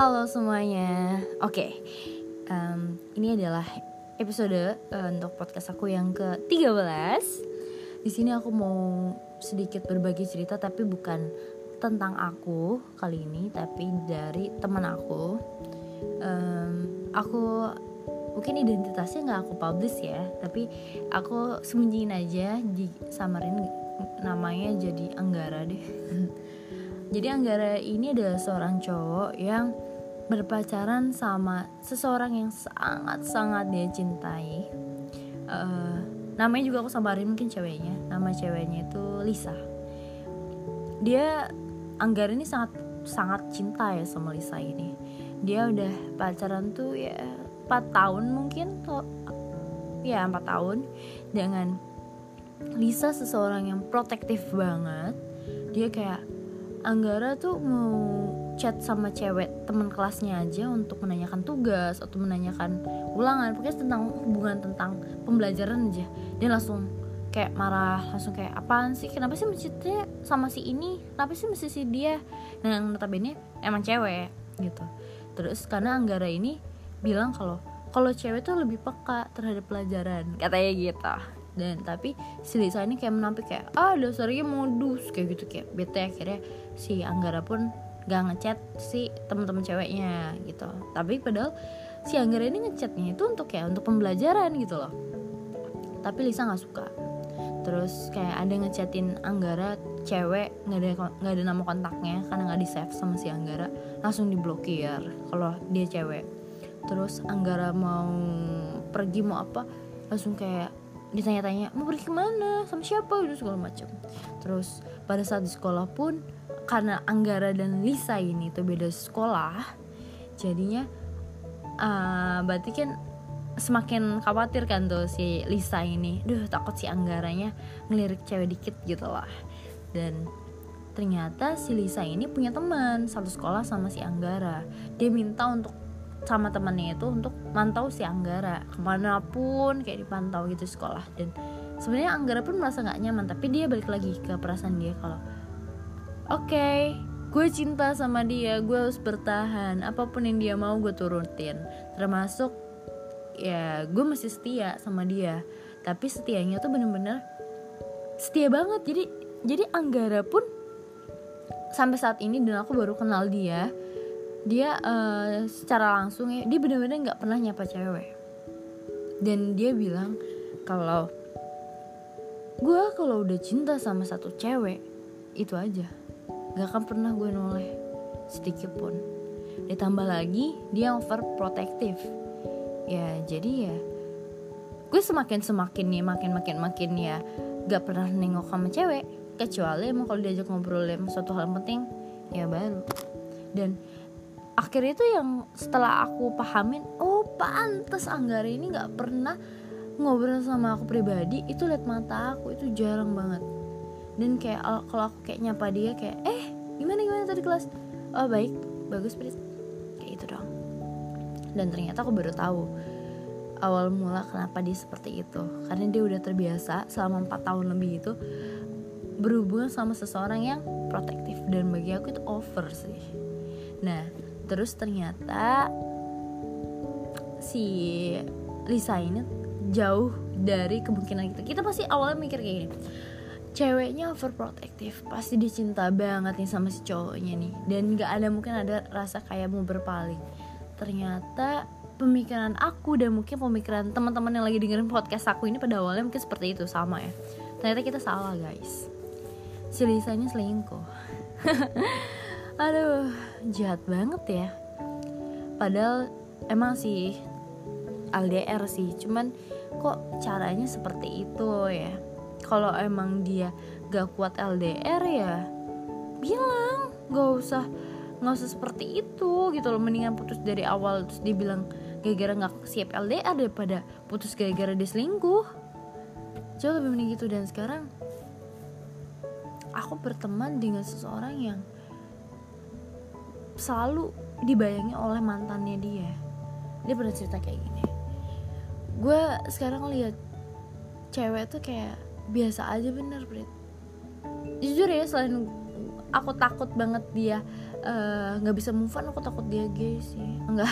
Halo semuanya. Oke, um, ini adalah episode uh, untuk podcast aku yang ke-13. Di sini aku mau sedikit berbagi cerita tapi bukan tentang aku kali ini, tapi dari teman aku. Um, aku mungkin identitasnya nggak aku publish ya, tapi aku sembunyiin aja di samarin namanya jadi Anggara deh. Jadi Anggara ini adalah seorang cowok yang berpacaran sama seseorang yang sangat-sangat dia cintai. Uh, namanya juga aku sambarin mungkin ceweknya. Nama ceweknya itu Lisa. Dia Anggara ini sangat sangat cinta ya sama Lisa ini. Dia udah pacaran tuh ya 4 tahun mungkin tuh ya 4 tahun dengan Lisa seseorang yang protektif banget. Dia kayak Anggara tuh mau chat sama cewek teman kelasnya aja untuk menanyakan tugas atau menanyakan ulangan. Pokoknya tentang hubungan tentang pembelajaran aja. Dia langsung kayak marah langsung kayak apaan sih? Kenapa sih mencitnya sama si ini? Kenapa sih mesti si dia? Nah yang notabene emang cewek gitu. Terus karena Anggara ini bilang kalau kalau cewek tuh lebih peka terhadap pelajaran katanya gitu. Dan tapi si Lisa ini kayak menampik kayak ah dasarnya modus kayak gitu kayak bete. Akhirnya si Anggara pun gak ngechat si teman-teman ceweknya gitu. Tapi padahal si Anggara ini ngechatnya itu untuk ya untuk pembelajaran gitu loh. Tapi Lisa nggak suka. Terus kayak ada ngechatin Anggara cewek nggak ada nggak ada nama kontaknya karena nggak di save sama si Anggara langsung diblokir kalau dia cewek. Terus Anggara mau pergi mau apa langsung kayak ditanya-tanya mau pergi ke mana? Sama siapa? Gitu segala macam. Terus pada saat di sekolah pun karena Anggara dan Lisa ini tuh beda sekolah jadinya uh, berarti kan semakin khawatir kan tuh si Lisa ini. Duh takut si Anggaranya ngelirik cewek dikit gitu lah. Dan ternyata si Lisa ini punya teman satu sekolah sama si Anggara. Dia minta untuk sama temannya itu untuk mantau si Anggara ke mana pun kayak dipantau gitu sekolah. Dan sebenarnya Anggara pun merasa nggak nyaman tapi dia balik lagi ke perasaan dia kalau oke okay, gue cinta sama dia gue harus bertahan. Apa pun yang dia mau gue turutin. Termasuk ya gue masih setia sama dia. Tapi setianya tuh bener-bener setia banget. Jadi jadi Anggara pun sampai saat ini dan aku baru kenal dia dia uh, secara langsung ya dia benar-benar nggak pernah nyapa cewek. Dan dia bilang kalau gue kalau udah cinta sama satu cewek itu aja gak akan pernah gue noleh. Sedikit pun. Ditambah lagi dia overprotective. Ya jadi ya gue semakin semakin nih makin makin makin ya gak pernah nengok sama cewek. Kecuali emang kalau diajak ngobrol yang suatu hal penting ya baru. Dan akhirnya itu yang setelah aku pahamin oh pantas Anggara ini nggak pernah ngobrol sama aku pribadi itu liat mata aku itu jarang banget. Dan kayak kalau aku kayak nyapa dia kayak eh gimana tadi kelas. Oh baik. Bagus Prit kayak itu dong. Dan ternyata aku baru tahu awal mula kenapa dia seperti itu. Karena dia udah terbiasa selama 4 tahun lebih itu berhubungan sama seseorang yang protektif. Dan bagi aku itu over sih. Nah terus ternyata si Lisa ini jauh dari kemungkinan kita kita pasti awalnya mikir kayak gini ceweknya overprotective pasti dicinta banget nih sama si cowoknya nih. Dan nggak ada mungkin ada rasa kayak mau berpaling. Ternyata pemikiran aku dan mungkin pemikiran teman-teman yang lagi dengerin podcast aku ini pada awalnya mungkin seperti itu sama ya. Ternyata kita salah guys. Si selingkuh. Aduh jahat banget ya. Padahal emang sih LDR sih. Cuman kok caranya seperti itu ya kalau emang dia gak kuat LDR ya bilang. Gak usah nggak usah seperti itu gitu loh. Mendingan putus dari awal terus dibilang gara-gara nggak siap LDR daripada putus gara-gara dia selingkuh jauh lebih mending gitu. Dan sekarang aku berteman dengan seseorang yang selalu dibayangi oleh mantannya dia. Dia pernah cerita kayak gini. Gue sekarang lihat cewek tuh kayak biasa aja bener Brit jujur ya selain aku takut banget dia eh, nggak uh, bisa move on aku takut dia gay sih. Enggak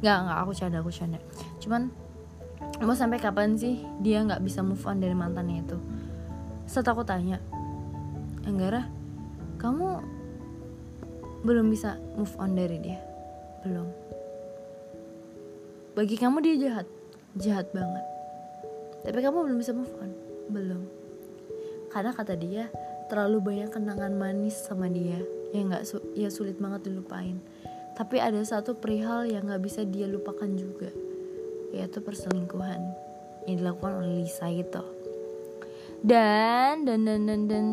enggak enggak aku canda aku canda. Cuman mau sampai kapan sih dia nggak bisa move on dari mantannya itu? Setelah aku tanya Anggara kamu belum bisa move on dari dia? Belum. Bagi kamu dia jahat jahat banget. Tapi kamu belum bisa move on belum. Karena kata dia terlalu banyak kenangan manis sama dia. Yang nggak su ya sulit banget dilupain. Tapi ada satu perihal yang nggak bisa dia lupakan juga yaitu perselingkuhan yang dilakukan oleh Lisa itu dan dan dan dan dan.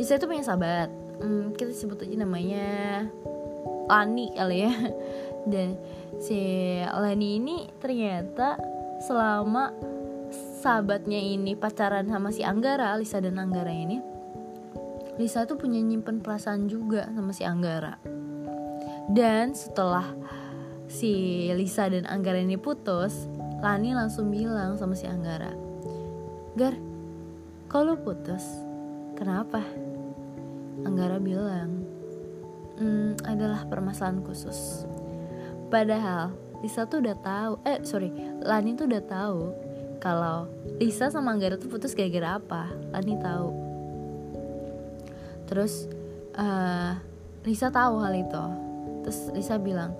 Lisa itu punya sahabat. Hmm, kita sebut aja namanya Lani kali ya. Dan si Lani ini ternyata selama sahabatnya ini pacaran sama si Anggara Lisa dan Anggara ini Lisa tuh punya nyimpen perasaan juga sama si Anggara. Dan setelah si Lisa dan Anggara ini putus Lani langsung bilang sama si Anggara Gar, kalau putus? Kenapa? Anggara bilang hmm, adalah permasalahan khusus. Padahal Lisa tuh udah tahu eh sorry Lani tuh udah tahu kalau Lisa sama Anggara tuh putus gara-gara apa? Lani tahu. Terus uh, Lisa tahu hal itu. Terus Lisa bilang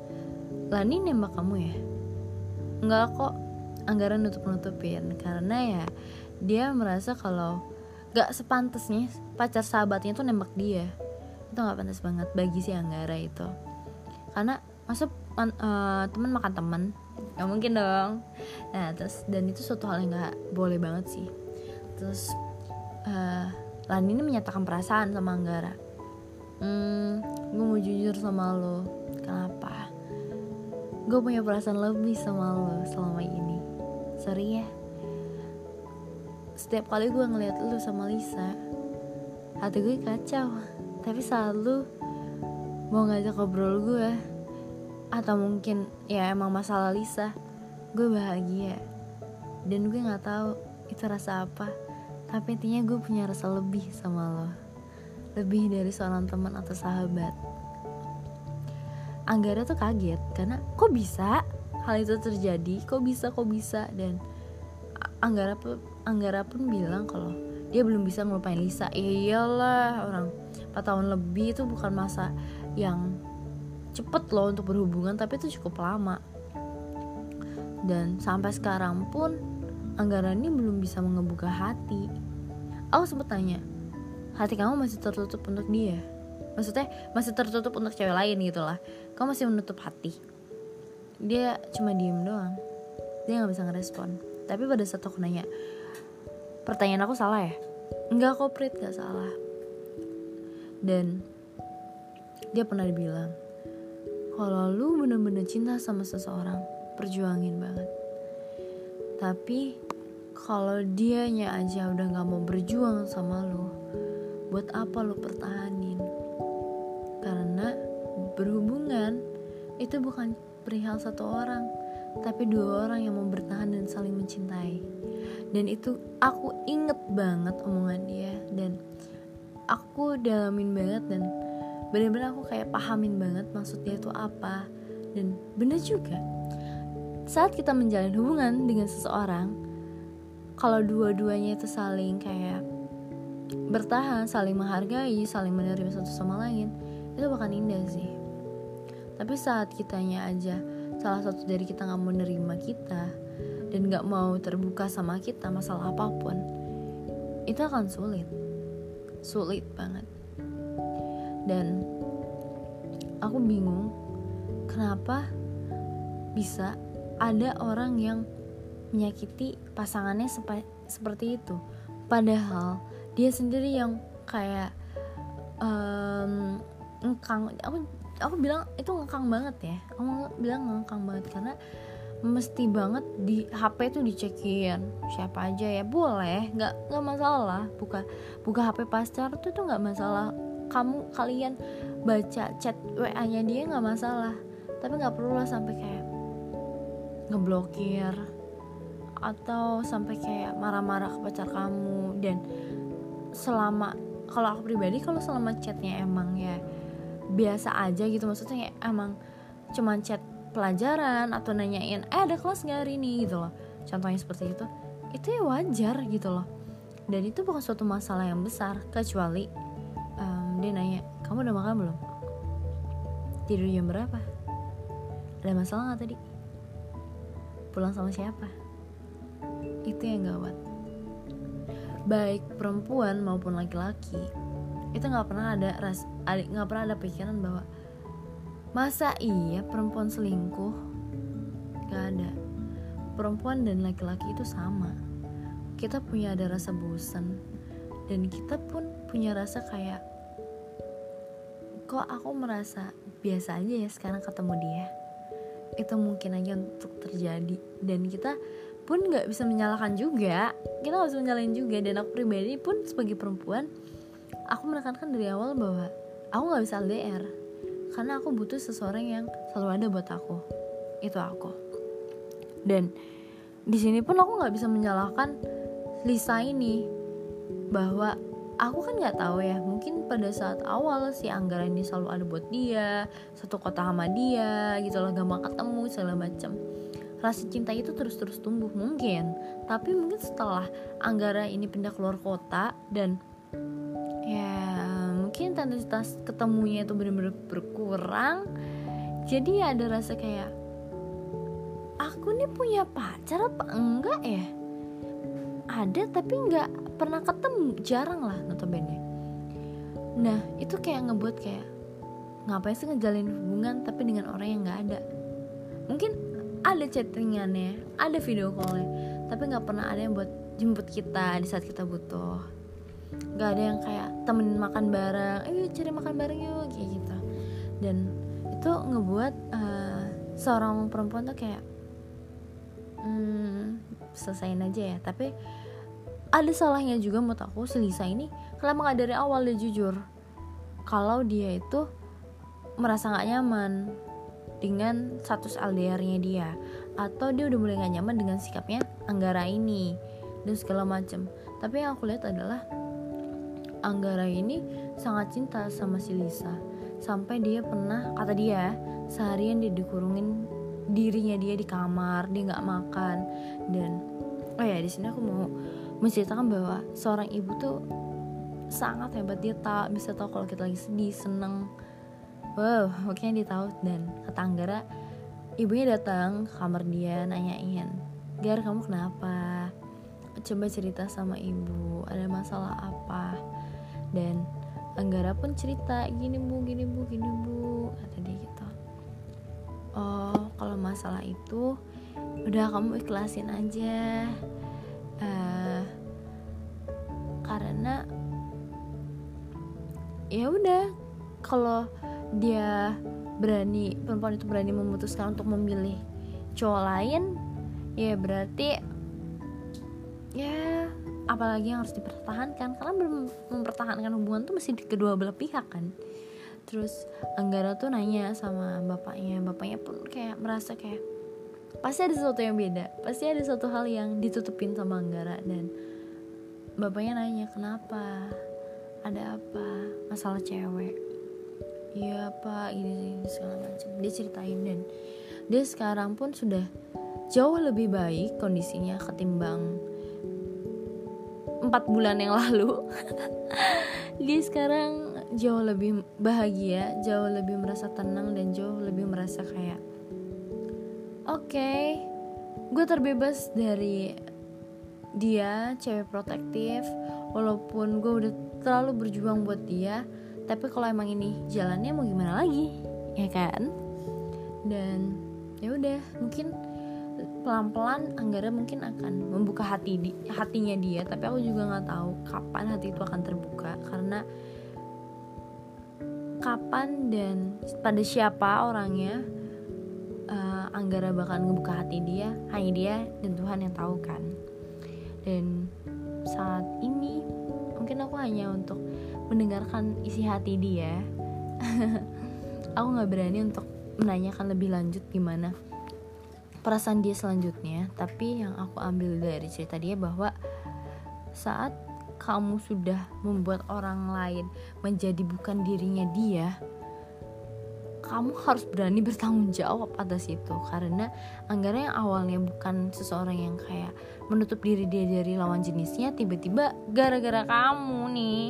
Lani nembak kamu ya? Enggak kok. Anggaran nutup nutupin karena ya dia merasa kalau gak sepantasnya pacar sahabatnya tuh nembak dia. Itu gak pantas banget bagi si Anggara itu. Karena masuk uh, eh, teman makan teman ya mungkin dong. Nah terus dan itu suatu hal yang gak boleh banget sih. Terus uh, Lani ini menyatakan perasaan sama Anggara. Hmm, gue mau jujur sama lo. Kenapa? Gue punya perasaan lebih sama lo selama ini. Sorry ya. Setiap kali gue ngeliat lo sama Lisa hati gue kacau. Tapi selalu mau ngajak ngobrol gue atau mungkin ya emang masalah Lisa. Gue bahagia. Dan gue nggak tahu itu rasa apa. Tapi intinya gue punya rasa lebih sama lo. Lebih dari seorang teman atau sahabat. Anggara tuh kaget karena kok bisa hal itu terjadi? Kok bisa kok bisa? Dan Anggara pun Anggara pun bilang kalau dia belum bisa ngelupain Lisa. Ya iyalah orang 4 tahun lebih itu bukan masa yang cepet loh untuk berhubungan tapi itu cukup lama. Dan sampai sekarang pun Anggara ini belum bisa mengebuka hati. Aku sempat tanya hati kamu masih tertutup untuk dia? Maksudnya masih tertutup untuk cewek lain gitu lah. Kamu masih menutup hati. Dia cuma diem doang. Dia nggak bisa ngerespon. Tapi pada saat aku nanya pertanyaan aku salah ya? Enggak kok Prit gak salah. Dan dia pernah bilang kalau lu bener-bener cinta sama seseorang perjuangin banget. Tapi kalau dianya aja udah gak mau berjuang sama lo buat apa lo pertahanin? Karena berhubungan itu bukan perihal satu orang tapi dua orang yang mau bertahan dan saling mencintai. Dan itu aku inget banget omongan dia dan aku dalamin banget dan bener-bener aku kayak pahamin banget maksud dia itu apa. Dan bener juga saat kita menjalin hubungan dengan seseorang kalau dua-duanya itu saling kayak bertahan saling menghargai saling menerima satu sama lain itu bahkan indah sih. Tapi saat kitanya aja salah satu dari kita nggak mau nerima kita dan nggak mau terbuka sama kita masalah apa pun itu akan sulit. Sulit banget dan aku bingung kenapa bisa ada orang yang menyakiti pasangannya seperti itu. Padahal dia sendiri yang kayak um, ngekang aku aku bilang itu ngekang banget ya. Aku bilang ngekang banget karena mesti banget di HP tuh dicekin. Siapa aja ya boleh. Nggak nggak masalah. Buka buka HP pacar tuh tuh nggak masalah kamu kalian baca chat WA nya dia nggak masalah. Tapi nggak perlu lah sampai kayak ngeblokir atau sampai kayak marah-marah ke pacar kamu. Dan selama kalau aku pribadi kalau selama chatnya emang ya biasa aja gitu. Maksudnya ya emang cuman chat pelajaran atau nanyain eh ada kelas nggak hari ini? gitu loh. Contohnya seperti itu. Itu ya wajar gitu loh. Dan itu bukan suatu masalah yang besar kecuali dia nanya kamu udah makan belum? Tidur jam berapa? Ada masalah nggak tadi? Pulang sama siapa? Itu yang gawat. Baik perempuan maupun laki-laki itu nggak pernah ada ras nggak pernah ada pikiran bahwa masa iya perempuan selingkuh? Nggak ada. Perempuan dan laki-laki itu sama. Kita punya ada rasa bosan dan kita pun punya rasa kayak kok aku merasa biasa aja ya sekarang ketemu dia itu mungkin aja untuk terjadi. Dan kita pun nggak bisa menyalahkan juga kita nggak bisa menyalahin juga. Dan aku pribadi pun sebagai perempuan aku menekankan dari awal bahwa aku nggak bisa LDR karena aku butuh seseorang yang selalu ada buat aku itu aku. Dan di sini pun aku nggak bisa menyalahkan Lisa ini bahwa aku kan nggak tahu ya mungkin pada saat awal si Anggara ini selalu ada buat dia satu kota sama dia gitu loh gampang ketemu segala macam rasa cinta itu terus-terus tumbuh mungkin. Tapi mungkin setelah Anggara ini pindah keluar kota dan ya mungkin intensitas ketemunya itu benar-benar berkurang jadi ya ada rasa kayak aku nih punya pacar apa enggak ya? Ada tapi nggak pernah ketemu jarang lah notabene nah itu kayak ngebuat kayak ngapain sih ngejalin hubungan tapi dengan orang yang nggak ada? Mungkin ada chattingannya ada video callnya tapi nggak pernah ada yang buat jemput kita di saat kita butuh. Nggak ada yang kayak temenin makan bareng ayo cari makan bareng yuk kayak gitu. Dan itu ngebuat uh, seorang perempuan tuh kayak hmm, selesaiin aja ya tapi ada salahnya juga menurut aku si Lisa ini kenapa nggak dari awal dia jujur. Kalau dia itu merasa nggak nyaman dengan status LDR-nya dia atau dia udah mulai gak nyaman dengan sikapnya Anggara ini dan segala macam tapi yang aku lihat adalah Anggara ini sangat cinta sama si Lisa. Sampai dia pernah kata dia seharian dia dikurungin dirinya dia di kamar dia nggak makan. Dan oh ya di sini aku mau menceritakan bahwa seorang ibu tuh sangat hebat. Dia tak bisa tahu kalau kita lagi sedih seneng. Wow oke dia tahu. Dan kata Anggara ibunya datang ke kamar dia nanyain Gar kamu kenapa? Coba cerita sama ibu ada masalah apa? Dan Anggara pun cerita gini bu gini bu gini bu kata dia gitu. Oh kalau masalah itu udah kamu ikhlasin aja. Uh, karena ya udah kalau dia berani perempuan itu berani memutuskan untuk memilih cowok lain ya berarti ya apalagi yang harus dipertahankan. Karena mempertahankan hubungan tuh masih di kedua belah pihak kan. Terus Anggara tuh nanya sama bapaknya bapaknya pun kayak merasa kayak pasti ada sesuatu yang beda pasti ada sesuatu hal yang ditutupin sama Anggara dan bapaknya nanya kenapa? Ada apa? Masalah cewek? Iya pak gini segala macam. Dia ceritain dan dia sekarang pun sudah jauh lebih baik kondisinya ketimbang empat bulan yang lalu. Dia sekarang jauh lebih bahagia jauh lebih merasa tenang dan jauh lebih merasa kayak oke okay, gue terbebas dari dia cewek protektif walaupun gue udah terlalu berjuang buat dia tapi kalau emang ini jalannya mau gimana lagi? Ya kan? Dan ya udah mungkin pelan-pelan Anggara mungkin akan membuka hati di, hatinya dia tapi aku juga nggak tahu kapan hati itu akan terbuka karena kapan dan pada siapa orangnya uh, Anggara bakal ngebuka hati dia hanya dia dan Tuhan yang tahu kan dan saat ini mungkin aku hanya untuk mendengarkan isi hati dia. Aku nggak berani untuk menanyakan lebih lanjut gimana perasaan dia selanjutnya. Tapi yang aku ambil dari cerita dia bahwa saat kamu sudah membuat orang lain menjadi bukan dirinya dia kamu harus berani bertanggung jawab atas itu. Karena Anggara yang awalnya bukan seseorang yang kayak menutup diri dia dari lawan jenisnya tiba-tiba gara-gara kamu nih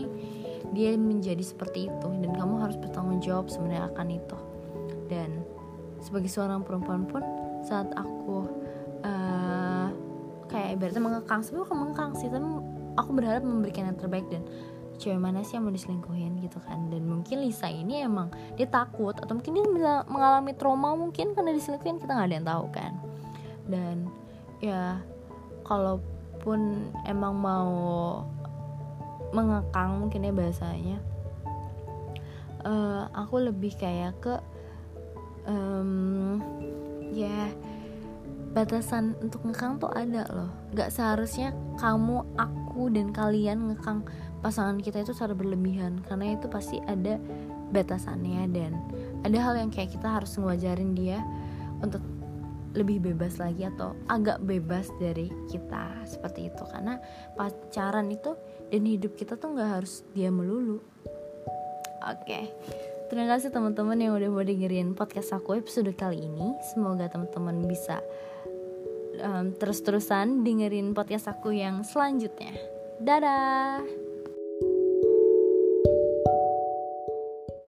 dia menjadi seperti itu. Dan kamu harus bertanggung jawab sebenarnya akan itu. Dan sebagai seorang perempuan pun saat aku uh, kayak ibaratnya mengekang sebenarnya bukan mengekang sih tapi aku berharap memberikan yang terbaik dan cewek mana sih yang mau diselingkuhin gitu kan. Dan mungkin Lisa ini emang dia takut atau mungkin dia mengalami trauma mungkin karena diselingkuhin kita nggak ada yang tahu kan. Dan ya kalaupun emang mau mengekang mungkin ya bahasanya uh, aku lebih kayak ke um, ya batasan untuk ngekang tuh ada loh. Gak seharusnya kamu aku dan kalian ngekang pasangan kita itu secara berlebihan karena itu pasti ada batasannya dan ada hal yang kayak kita harus ngewajarin dia untuk lebih bebas lagi atau agak bebas dari kita seperti itu. Karena pacaran itu dan hidup kita tuh nggak harus dia melulu. Oke okay. terima kasih teman-teman yang udah mau dengerin podcast aku episode kali ini. Semoga teman-teman bisa um, terus-terusan dengerin podcast aku yang selanjutnya. Dadah